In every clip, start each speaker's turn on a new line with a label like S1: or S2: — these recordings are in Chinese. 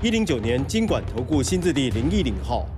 S1: 一零九年经管投顾新字第零一零号。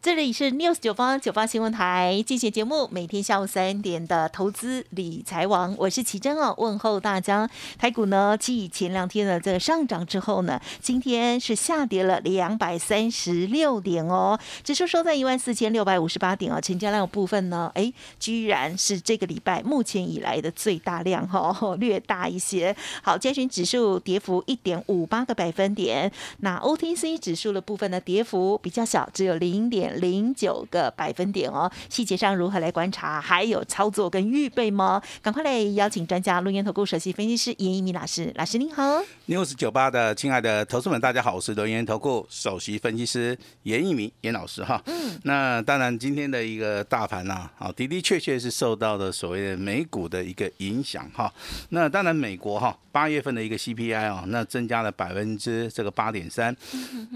S2: 这里是 News 九方九方新闻台，进行节目，每天下午三点的投资理财网，我是奇珍哦，问候大家。台股呢，继前两天的这个上涨之后呢，今天是下跌了两百三十六点哦，指数收在一万四千六百五十八点哦，成交量部分呢，哎，居然是这个礼拜目前以来的最大量哈，略大一些。好，加权指数跌幅一点五八个百分点，那 OTC 指数的部分呢，跌幅比较小，只有零点。零九个百分点哦，细节上如何来观察？还有操作跟预备吗？赶快来邀请专家，录音投顾首席分析师严一鸣老师，老师您好。
S3: news 九八的亲爱的投资们，大家好，我是留言投顾首席分析师严一鸣严老师哈。嗯，那当然今天的一个大盘呐，啊的的确确是受到了所谓的美股的一个影响哈。那当然美国哈八月份的一个 CPI 啊，那增加了百分之这个八点三，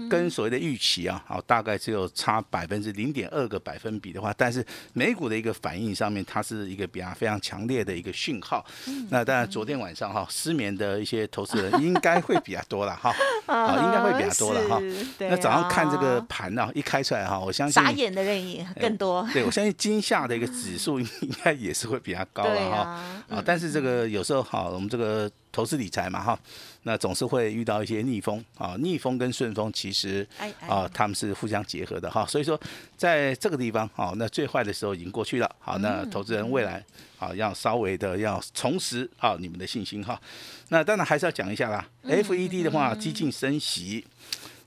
S3: 跟所谓的预期啊，好大概只有差百。百分之零点二个百分比的话，但是美股的一个反应上面，它是一个比较非常强烈的一个讯号。那当然，昨天晚上哈失眠的一些投资人应该会比较多了哈，啊，应该会比较多了哈。那早上看这个盘呢，一开出来哈，我相信
S2: 傻眼的人也更多。
S3: 对我相信惊吓的一个指数应该也是会比较高了哈。啊，但是这个有时候哈，我们这个。投资理财嘛，哈，那总是会遇到一些逆风啊，逆风跟顺风其实啊，他们是互相结合的哈，所以说在这个地方，好，那最坏的时候已经过去了，好，那投资人未来啊，要稍微的要重拾啊你们的信心哈，那当然还是要讲一下啦，FED 的话激进升息，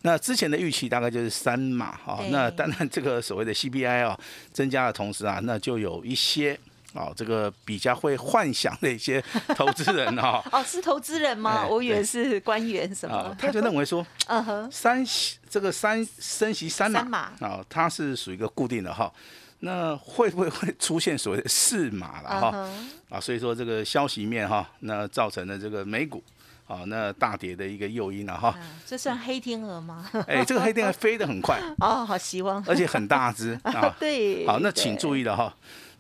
S3: 那之前的预期大概就是三码哈，那当然这个所谓的 CPI 啊增加的同时啊，那就有一些。哦，这个比较会幻想的一些投资人哈。
S2: 哦，是投资人吗？我以为是官员什么。
S3: 他就认为说，嗯哼，三这个三升息三码啊，它是属于一个固定的哈。那会不会会出现所谓的四码了哈？啊，所以说这个消息面哈，那造成了这个美股啊那大跌的一个诱因了哈。
S2: 这算黑天鹅吗？
S3: 哎，这个黑天鹅飞得很快
S2: 哦，好希望，
S3: 而且很大只啊。
S2: 对，
S3: 好，那请注意了哈。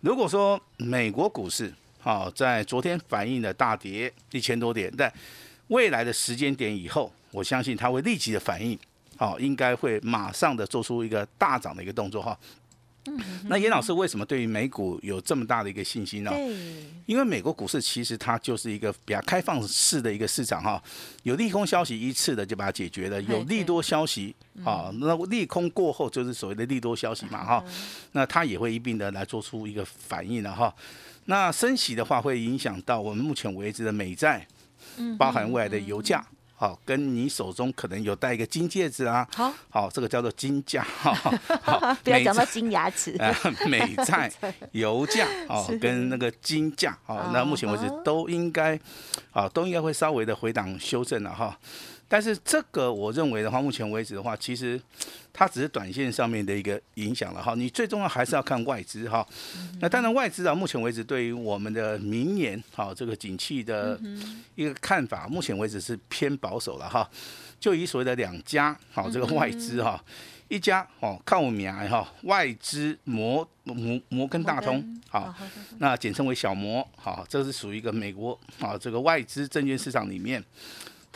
S3: 如果说美国股市好在昨天反映的大跌一千多点，但未来的时间点以后，我相信它会立即的反应，好，应该会马上的做出一个大涨的一个动作哈。那严老师为什么对于美股有这么大的一个信心呢？因为美国股市其实它就是一个比较开放式的一个市场哈，有利空消息一次的就把它解决了，有利多消息啊，那利空过后就是所谓的利多消息嘛哈，那它也会一并的来做出一个反应了哈。那升息的话会影响到我们目前为止的美债，包含未来的油价。好，跟你手中可能有戴一个金戒指啊，好，好，这个叫做金 价，好，
S2: 不要讲到金牙齿，
S3: 美债、油价，哦，跟那个金价，哦，那目前为止都应该，啊，都应该会稍微的回档修正了哈。但是这个我认为的话，目前为止的话，其实它只是短线上面的一个影响了哈。你最重要还是要看外资哈。那当然外资啊，目前为止对于我们的明年哈这个景气的一个看法，目前为止是偏保守了哈。就以所谓的两家好这个外资哈，一家哦看我名哈外资摩摩摩根大通好，那简称为小摩好，这是属于一个美国啊这个外资证券市场里面。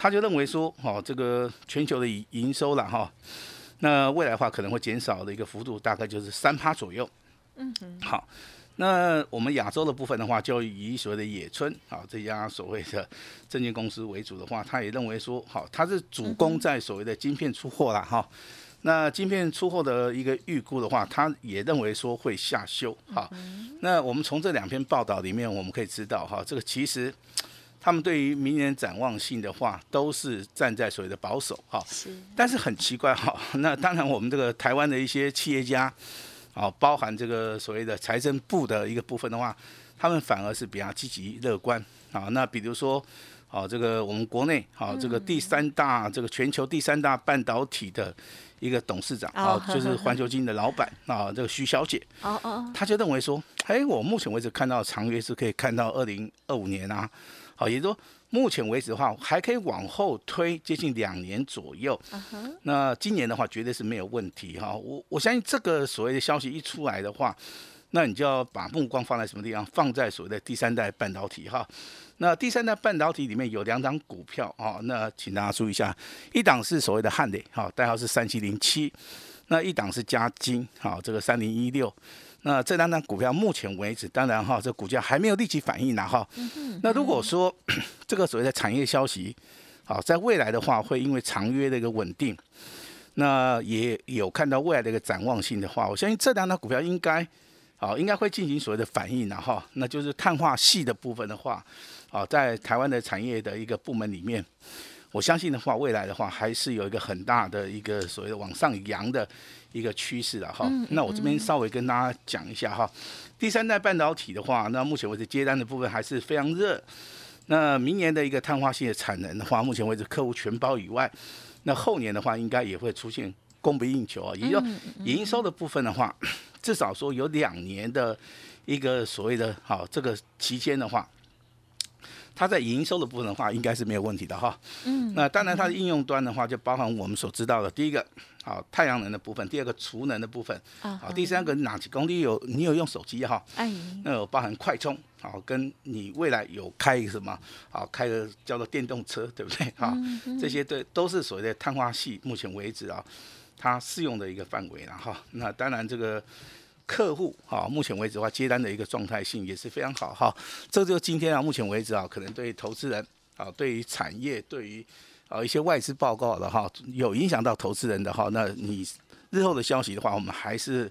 S3: 他就认为说，哦，这个全球的营收了哈，那未来的话可能会减少的一个幅度大概就是三趴左右。嗯哼。好，那我们亚洲的部分的话，就以所谓的野村啊这家所谓的证券公司为主的话，他也认为说，好，它是主攻在所谓的晶片出货了哈。那晶片出货的一个预估的话，他也认为说会下修。好，那我们从这两篇报道里面，我们可以知道哈，这个其实。他们对于明年展望性的话，都是站在所谓的保守哈。是。但是很奇怪哈，那当然我们这个台湾的一些企业家，啊，包含这个所谓的财政部的一个部分的话，他们反而是比较积极乐观啊。那比如说啊，这个我们国内啊，这个第三大这个全球第三大半导体的一个董事长啊，就是环球金的老板啊，这个徐小姐，哦哦，他就认为说，哎，我目前为止看到长约是可以看到二零二五年啊，好，也就是说目前为止的话，还可以往后推接近两年左右，那今年的话绝对是没有问题哈，我我相信这个所谓的消息一出来的话。那你就要把目光放在什么地方？放在所谓的第三代半导体哈。那第三代半导体里面有两档股票啊，那请大家注意一下，一档是所谓的汉磊，哈，代号是三七零七；那一档是嘉金，好，这个三零一六。那这两档股票目前为止，当然哈，这股价还没有立即反应呢哈。那如果说 这个所谓的产业消息，好，在未来的话，会因为长约的一个稳定，那也有看到未来的一个展望性的话，我相信这两档股票应该。好，应该会进行所谓的反应，然哈那就是碳化系的部分的话，啊，在台湾的产业的一个部门里面，我相信的话，未来的话还是有一个很大的一个所谓的往上扬的一个趋势了哈。那我这边稍微跟大家讲一下哈，第三代半导体的话，那目前为止接单的部分还是非常热。那明年的一个碳化系的产能的话，目前为止客户全包以外，那后年的话应该也会出现供不应求啊，也就营收的部分的话。至少说有两年的一个所谓的好这个期间的话，它在营收的部分的话，应该是没有问题的哈。嗯。那当然，它的应用端的话，就包含我们所知道的第一个，好太阳能的部分；第二个储能的部分。啊。好，第三个哪几公里有你有用手机哈？哎。那有包含快充，好，跟你未来有开一个什么？好，开个叫做电动车，对不对？哈，这些对都是所谓的碳化系，目前为止啊。它适用的一个范围了哈，那当然这个客户啊，目前为止的话接单的一个状态性也是非常好哈。这就今天啊，目前为止啊，可能对投资人啊，对于产业，对于啊一些外资报告的哈，有影响到投资人的哈，那你日后的消息的话，我们还是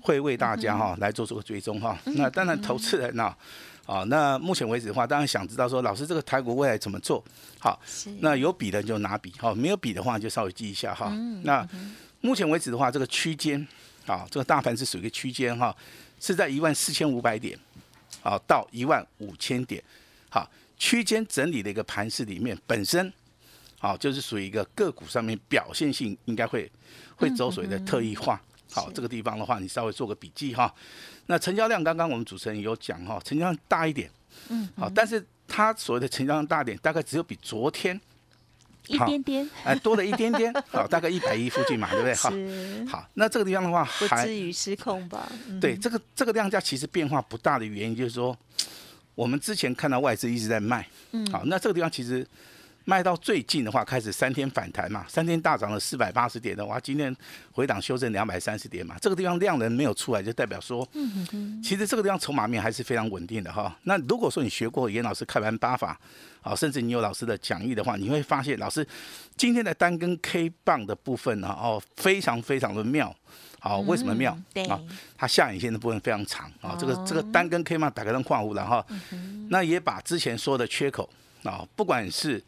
S3: 会为大家哈来做出个追踪哈。那当然投资人呢。啊，那目前为止的话，当然想知道说，老师这个台股未来怎么做？好，那有笔的就拿笔，好，没有笔的话就稍微记一下哈。那目前为止的话，这个区间，啊，这个大盘是属于一个区间哈，是在一万四千五百点，啊，到一万五千点，好，区间整理的一个盘势里面，本身，好，就是属于一个个股上面表现性应该会会走所谓的特异化。好，这个地方的话，你稍微做个笔记哈。那成交量刚刚我们主持人有讲哈，成交量大一点，嗯，好，但是它所谓的成交量大点，大概只有比昨天
S2: 一点点，
S3: 哎，多了一点点，好，大概一百亿附近嘛，对不对？好，好，那这个地方的话，
S2: 不至于失控吧？
S3: 对，这个这个量价其实变化不大的原因，就是说我们之前看到外资一直在卖，嗯，好，那这个地方其实。卖到最近的话，开始三天反弹嘛，三天大涨了四百八十点的话，今天回档修正两百三十点嘛，这个地方量能没有出来，就代表说，其实这个地方筹码面还是非常稳定的哈。那如果说你学过严老师开盘八法，啊，甚至你有老师的讲义的话，你会发现老师今天的单根 K 棒的部分呢，哦，非常非常的妙，好，为什么妙？啊，它下影线的部分非常长啊，这个这个单根 K 棒打开成矿物了哈，那也把之前说的缺口啊，不管是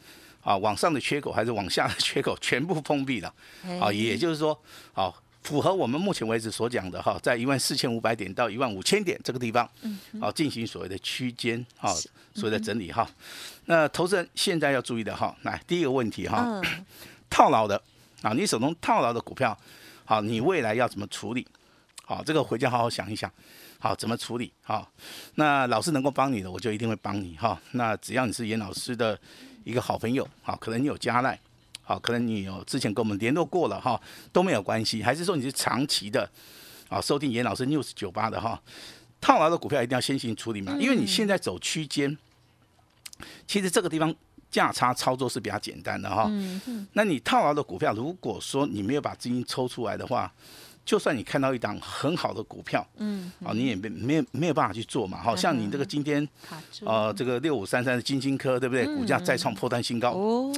S3: 啊，往上的缺口还是往下的 缺口全部封闭了，啊，也就是说，啊，符合我们目前为止所讲的哈，在一万四千五百点到一万五千点这个地方，好，进行所谓的区间啊，所谓的整理哈。那投资人现在要注意的哈，来第一个问题哈，套牢的啊，你手中套牢的股票，好，你未来要怎么处理？好，这个回家好好想一想，好，怎么处理？好，那老师能够帮你的，我就一定会帮你哈。那只要你是严老师的。一个好朋友，好，可能你有加赖，好，可能你有之前跟我们联络过了哈，都没有关系，还是说你是长期的，啊，收听严老师 news 九八的哈，套牢的股票一定要先行处理嘛，因为你现在走区间，其实这个地方价差操作是比较简单的哈，那你套牢的股票，如果说你没有把资金抽出来的话。就算你看到一档很好的股票，嗯，啊，你也没没有没有办法去做嘛，好像你这个今天，呃，这个六五三三的金星科，对不对？股价再创破单新高。哦，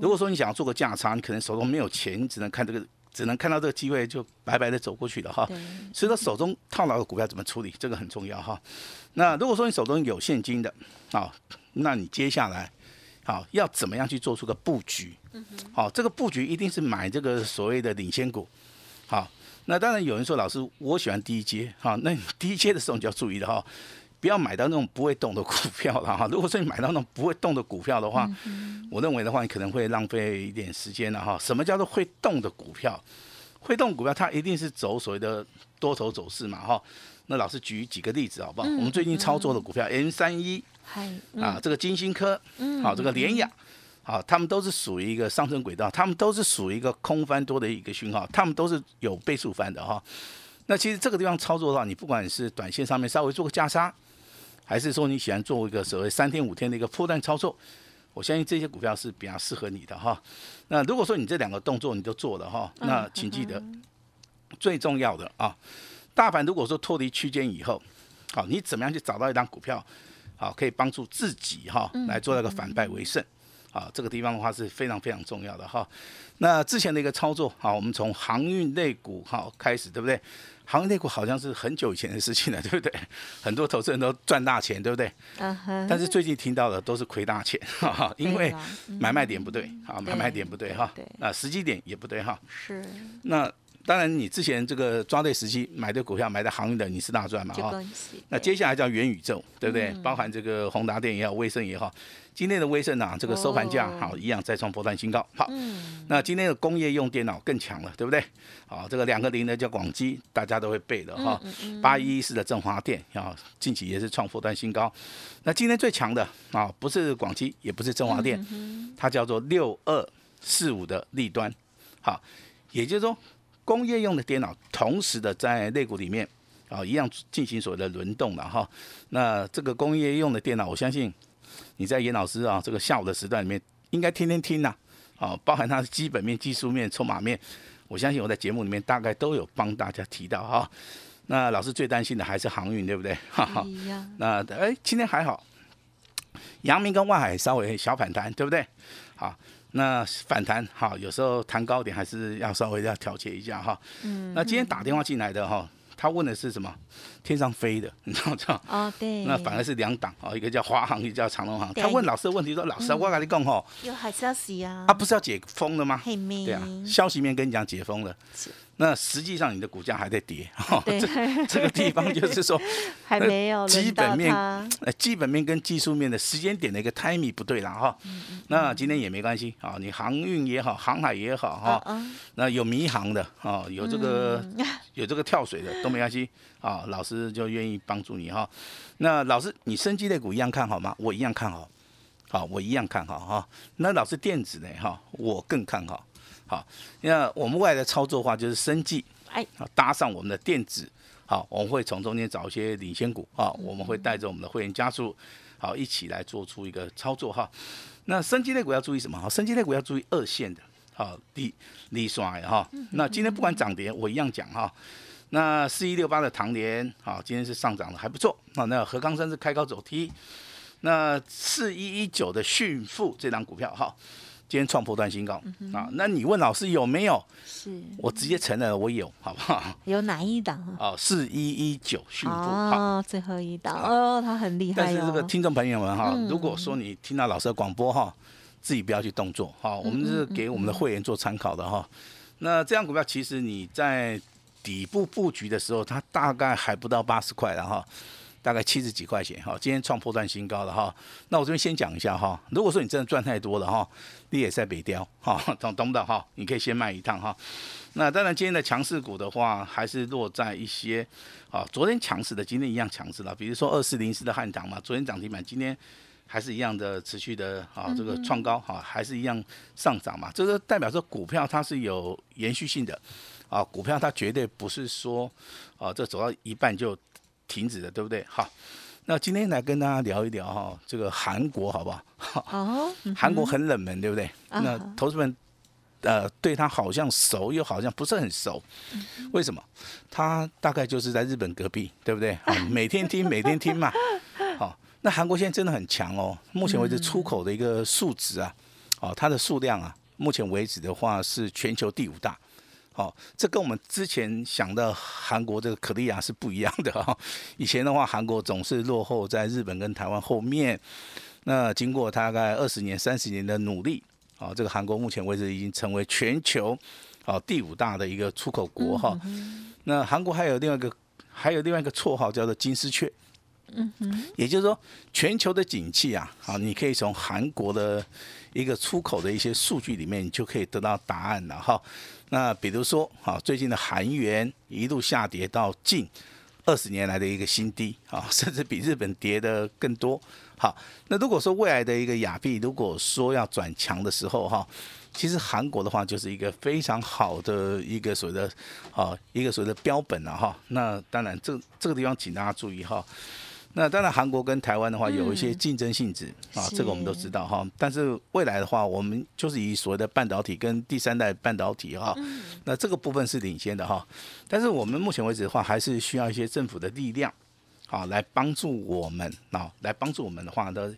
S3: 如果说你想要做个价差，你可能手中没有钱，你只能看这个，只能看到这个机会就白白的走过去了哈。所以说手中套牢的股票怎么处理，这个很重要哈。那如果说你手中有现金的，好，那你接下来，好要怎么样去做出个布局？嗯好，这个布局一定是买这个所谓的领先股，好。那当然有人说，老师，我喜欢低阶哈。那低阶的时候你就要注意了哈。不要买到那种不会动的股票了哈。如果说你买到那种不会动的股票的话，我认为的话，你可能会浪费一点时间了哈。什么叫做会动的股票？会动股票它一定是走所谓的多头走势嘛哈。那老师举几个例子好不好？我们最近操作的股票 M 三一，啊，这个金星科，好，这个联雅。好，他们都是属于一个上升轨道，他们都是属于一个空翻多的一个讯号，他们都是有倍数翻的哈。那其实这个地方操作的话，你不管是短线上面稍微做个加杀，还是说你喜欢做一个所谓三天五天的一个破蛋操作，我相信这些股票是比较适合你的哈。那如果说你这两个动作你都做了哈，那请记得最重要的啊，大盘如果说脱离区间以后，好，你怎么样去找到一张股票，好，可以帮助自己哈来做那个反败为胜。啊，这个地方的话是非常非常重要的哈。那之前的一个操作，好，我们从航运类股哈开始，对不对？航运类股好像是很久以前的事情了，对不对？很多投资人都赚大钱，对不对？但是最近听到的都是亏大钱，哈哈，因为买卖点不对，啊，买卖点不对哈。对。啊，时机点也不对哈。是。那。当然，你之前这个抓对时机买的股票，买的航运的，你是大赚嘛？哈，那接下来叫元宇宙，对不对？包含这个宏达电也好，威盛也好。今天的威盛啊，这个收盘价好一样再创波段新高。好，那今天的工业用电脑更强了，对不对？好，这个两个零的叫广基，大家都会背的哈。八一一四的振华电啊，近期也是创波段新高。那今天最强的啊，不是广基，也不是振华电，它叫做六二四五的利端。好，也就是说。工业用的电脑，同时的在内股里面啊，一样进行所谓的轮动了哈。那这个工业用的电脑，我相信你在严老师啊这个下午的时段里面，应该天天听呐。啊，包含它的基本面、技术面、筹码面，我相信我在节目里面大概都有帮大家提到哈。那老师最担心的还是航运，对不对？哈哈。那哎，今天还好，阳明跟外海稍微小反弹，对不对？好。那反弹好，有时候弹高点还是要稍微要调节一下哈。嗯。那今天打电话进来的哈，他问的是什么？天上飞的，你知道吗？哦，对。那反而是两档哦，一个叫华航，一个叫长隆航。他问老师的问题说：“老师，我跟你讲哈，
S2: 有好消息啊。”
S3: 啊，不是要解封了吗？对啊，消息面跟你讲解封了。那实际上你的股价还在跌，这这个地方就是说
S2: 还没有
S3: 基本面，呃，基本面跟技术面的时间点的一个 timing 不对了哈。那今天也没关系啊，你航运也好，航海也好哈，那有迷航的啊，有这个 有这个跳水的都没关系啊，老师就愿意帮助你哈。那老师，你升级类股一样看好吗？我一样看好，好，我一样看好哈。那老师电子呢哈，我更看好。好，那我们未来的操作的话，就是生计，哎，搭上我们的电子，好，我们会从中间找一些领先股啊，我们会带着我们的会员加速，好，一起来做出一个操作哈。那生机类股要注意什么？哈，生机类股要注意二线的，好，利利刷哈。那今天不管涨跌，我一样讲哈。那四一六八的唐联，好，今天是上涨的还不错。那那何康生是开高走低。那四一一九的迅富这张股票哈。今天创破断新高啊！那你问老师有没有？是我直接承认我有，好不好？
S2: 有哪一档
S3: 啊？哦，四一一九迅富
S2: 哦，最后一档哦，他很厉害
S3: 但是这个听众朋友们哈，如果说你听到老师的广播哈，自己不要去动作哈，我们是给我们的会员做参考的哈。那这样股票其实你在底部布局的时候，它大概还不到八十块了哈。大概七十几块钱哈，今天创破断新高了哈。那我这边先讲一下哈，如果说你真的赚太多了哈，你也在北雕哈，懂懂不懂哈？你可以先卖一趟哈。那当然今天的强势股的话，还是落在一些啊，昨天强势的，今天一样强势了。比如说二四零四的汉唐嘛，昨天涨停板，今天还是一样的持续的啊，这个创高哈，还是一样上涨嘛。这个代表说股票它是有延续性的啊，股票它绝对不是说啊，这走到一半就。停止的，对不对？好，那今天来跟大家聊一聊哈，这个韩国好不好？哦，韩国很冷门，对不对？那投资们呃对他好像熟，又好像不是很熟，为什么？他大概就是在日本隔壁，对不对？每天听，每天听嘛。好，那韩国现在真的很强哦，目前为止出口的一个数值啊，哦，它的数量啊，目前为止的话是全球第五大。好，这跟我们之前想的韩国这个可利亚是不一样的哈。以前的话，韩国总是落后在日本跟台湾后面。那经过大概二十年、三十年的努力，啊，这个韩国目前为止已经成为全球啊第五大的一个出口国哈。那韩国还有另外一个还有另外一个绰号叫做金丝雀。嗯哼，也就是说，全球的景气啊，好，你可以从韩国的一个出口的一些数据里面，你就可以得到答案了哈。那比如说，啊，最近的韩元一路下跌到近二十年来的一个新低啊，甚至比日本跌的更多。好，那如果说未来的一个亚币如果说要转强的时候哈。其实韩国的话就是一个非常好的一个所谓的啊一个所谓的标本了哈。那当然这这个地方请大家注意哈。那当然韩国跟台湾的话有一些竞争性质啊，这个我们都知道哈。但是未来的话，我们就是以所谓的半导体跟第三代半导体哈，那这个部分是领先的哈。但是我们目前为止的话，还是需要一些政府的力量。啊，来帮助我们啊，来帮助我们的话呢，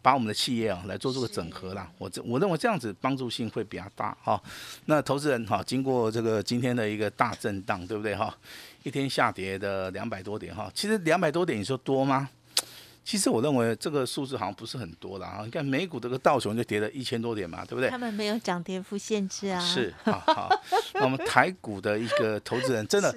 S3: 把我们的企业啊来做这个整合啦。我这我认为这样子帮助性会比较大哈。那投资人哈，经过这个今天的一个大震荡，对不对哈？一天下跌的两百多点哈，其实两百多点你说多吗？其实我认为这个数字好像不是很多的啊。你看美股这个道琼就跌了一千多点嘛，对不对？
S2: 他们没有涨跌幅限制啊。
S3: 是，好好。那我们台股的一个投资人真的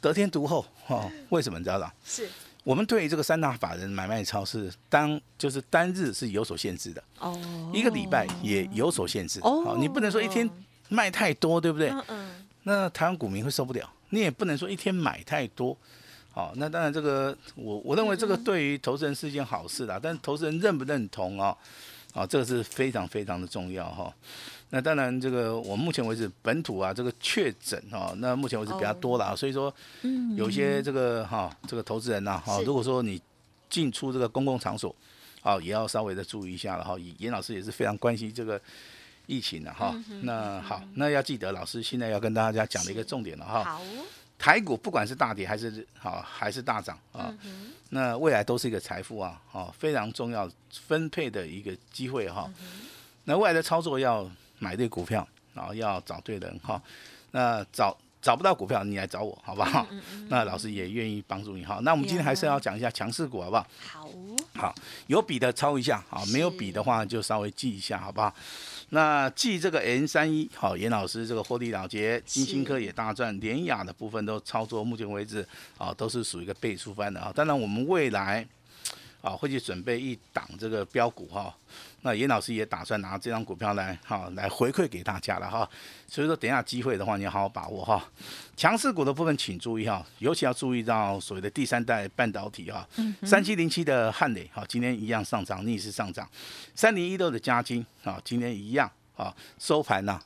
S3: 得天独厚哦？为什么你知道吗？
S2: 是。
S3: 我们对于这个三大法人买卖超市当就是单日是有所限制的，哦，一个礼拜也有所限制，哦，你不能说一天卖太多，对不对？嗯嗯。那台湾股民会受不了，你也不能说一天买太多，好，那当然这个我我认为这个对于投资人是一件好事啦，但投资人认不认同啊？啊，这个是非常非常的重要哈。那当然，这个我目前为止本土啊，这个确诊啊，那目前为止比较多了，所以说，有些这个哈，这个投资人呐，哈，如果说你进出这个公共场所，啊，也要稍微的注意一下了哈。严老师也是非常关心这个疫情了哈。那好，那要记得，老师现在要跟大家讲的一个重点了哈。好。台股不管是大跌还是好还是大涨啊，那未来都是一个财富啊，哦，非常重要分配的一个机会哈。那未来的操作要。买对股票，然后要找对人哈。那找找不到股票，你来找我，好不好？那老师也愿意帮助你哈。那我们今天还是要讲一下强势股，好不好？
S2: 好。
S3: 好，有笔的抄一下，好，没有笔的话就稍微记一下，好不好？那记这个 N 三一，好，严老师这个获利了结，金星科也大赚，联雅的部分都操作，目前为止啊都是属于一个倍数翻的啊。当然我们未来。啊，会去准备一档这个标股哈，那严老师也打算拿这张股票来哈来回馈给大家了哈，所以说等下机会的话，你要好好把握哈。强势股的部分请注意哈，尤其要注意到所谓的第三代半导体哈，三七零七的汉磊哈，今天一样上涨，逆势上涨，三零一六的嘉金啊，今天一样啊，收盘呢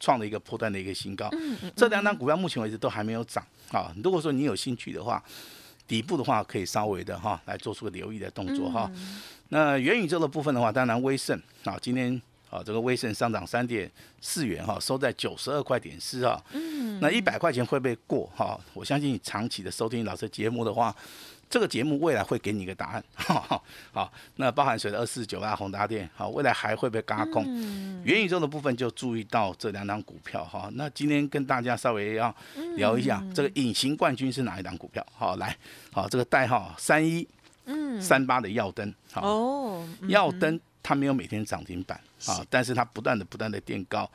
S3: 创了一个破断的一个新高，这两档股票目前为止都还没有涨啊，如果说你有兴趣的话。底部的话，可以稍微的哈来做出个留意的动作哈。那元宇宙的部分的话，当然威盛啊，今天啊这个威盛上涨三点四元哈，收在九十二块点四啊。嗯。那一百块钱会不会过哈？我相信你长期的收听老师节目的话。这个节目未来会给你一个答案，好，那包含谁的？二四九八宏达电，好，未来还会不会嘎空？元宇宙的部分就注意到这两档股票哈。那今天跟大家稍微要聊一下，这个隐形冠军是哪一档股票？好，来，好，这个代号三一三八的耀灯，好，哦耀灯它没有每天涨停板啊，但是它不断的不断的垫高，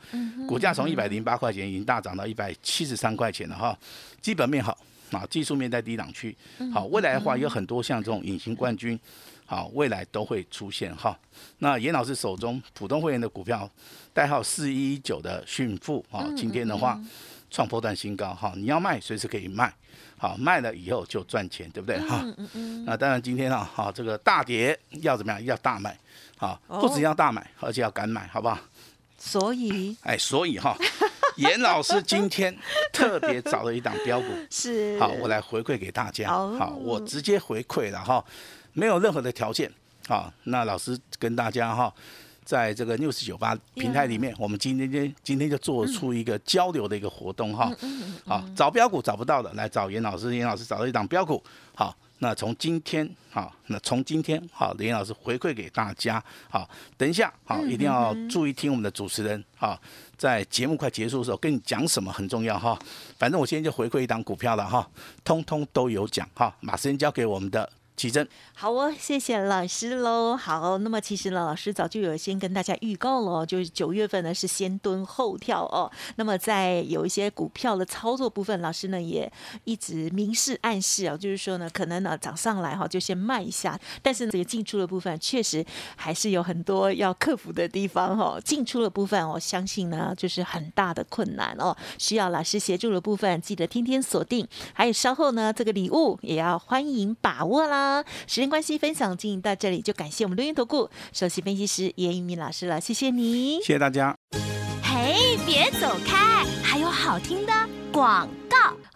S3: 股价从一百零八块钱已经大涨到一百七十三块钱了哈，基本面好。啊，技术面在低档区，好，未来的话有很多像这种隐形冠军，好，未来都会出现哈。那严老师手中普通会员的股票，代号四一九的迅富啊，今天的话创破断新高哈，你要卖随时可以卖，好，卖了以后就赚钱，对不对哈？那当然今天啊，好，这个大跌要怎么样？要大卖，好，不只要大买，而且要敢买，好不好？
S2: 所以，
S3: 哎，所以哈。严老师今天特别找了一档标股，
S2: 是
S3: 好，我来回馈给大家。好，我直接回馈了哈，没有任何的条件。好，那老师跟大家哈，在这个六四九八平台里面，我们今天今今天就做出一个交流的一个活动哈。好，找标股找不到的，来找严老师，严老师找到一档标股。好。那从今天好，那从今天好，严老师回馈给大家好，等一下好，一定要注意听我们的主持人好，在节目快结束的时候跟你讲什么很重要哈。反正我现在就回馈一档股票了哈，通通都有讲哈。把时间交给我们的奇珍，
S2: 好哦，谢谢老师喽。好，那么其实呢，老师早就有先跟大家预告了，就是九月份呢是先蹲后跳哦。那么在有一些股票的操作部分，老师呢也一直明示暗示啊，就是说呢，可能呢涨上来哈就先卖一下，但是这个进出的部分确实还是有很多要克服的地方哈。进出的部分，我相信呢就是很大的困难哦，需要老师协助的部分，记得天天锁定。还有稍后呢，这个礼物也要欢迎把握啦。时间关系，分享进行到这里，就感谢我们录音投顾首席分析师严一鸣老师了，谢谢你，
S3: 谢谢大家。
S4: 嘿，别走开，还有好听的广告。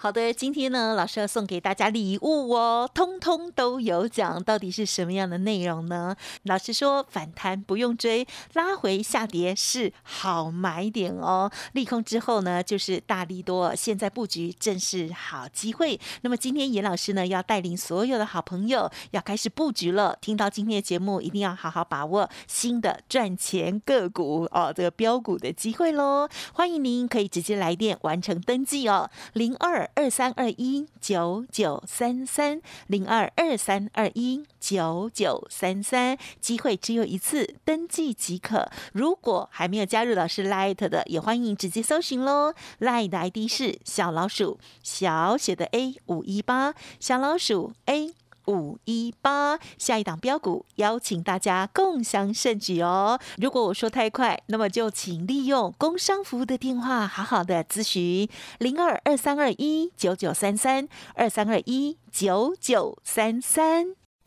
S2: 好的，今天呢，老师要送给大家礼物哦，通通都有奖。到底是什么样的内容呢？老师说，反弹不用追，拉回下跌是好买点哦。利空之后呢，就是大利多，现在布局正是好机会。那么今天严老师呢，要带领所有的好朋友要开始布局了。听到今天的节目，一定要好好把握新的赚钱个股哦，这个标股的机会喽。欢迎您可以直接来电完成登记哦，零二二。三二一九九三三零二二三二一九九三三，机会只有一次，登记即可。如果还没有加入老师 Light 的，也欢迎直接搜寻喽。Light 的 ID 是小老鼠小写的 A 五一八，小老鼠 A。五一八，下一档标股，邀请大家共享盛举哦。如果我说太快，那么就请利用工商服务的电话，好好的咨询零二二三二一九九三三二三二一九九三三。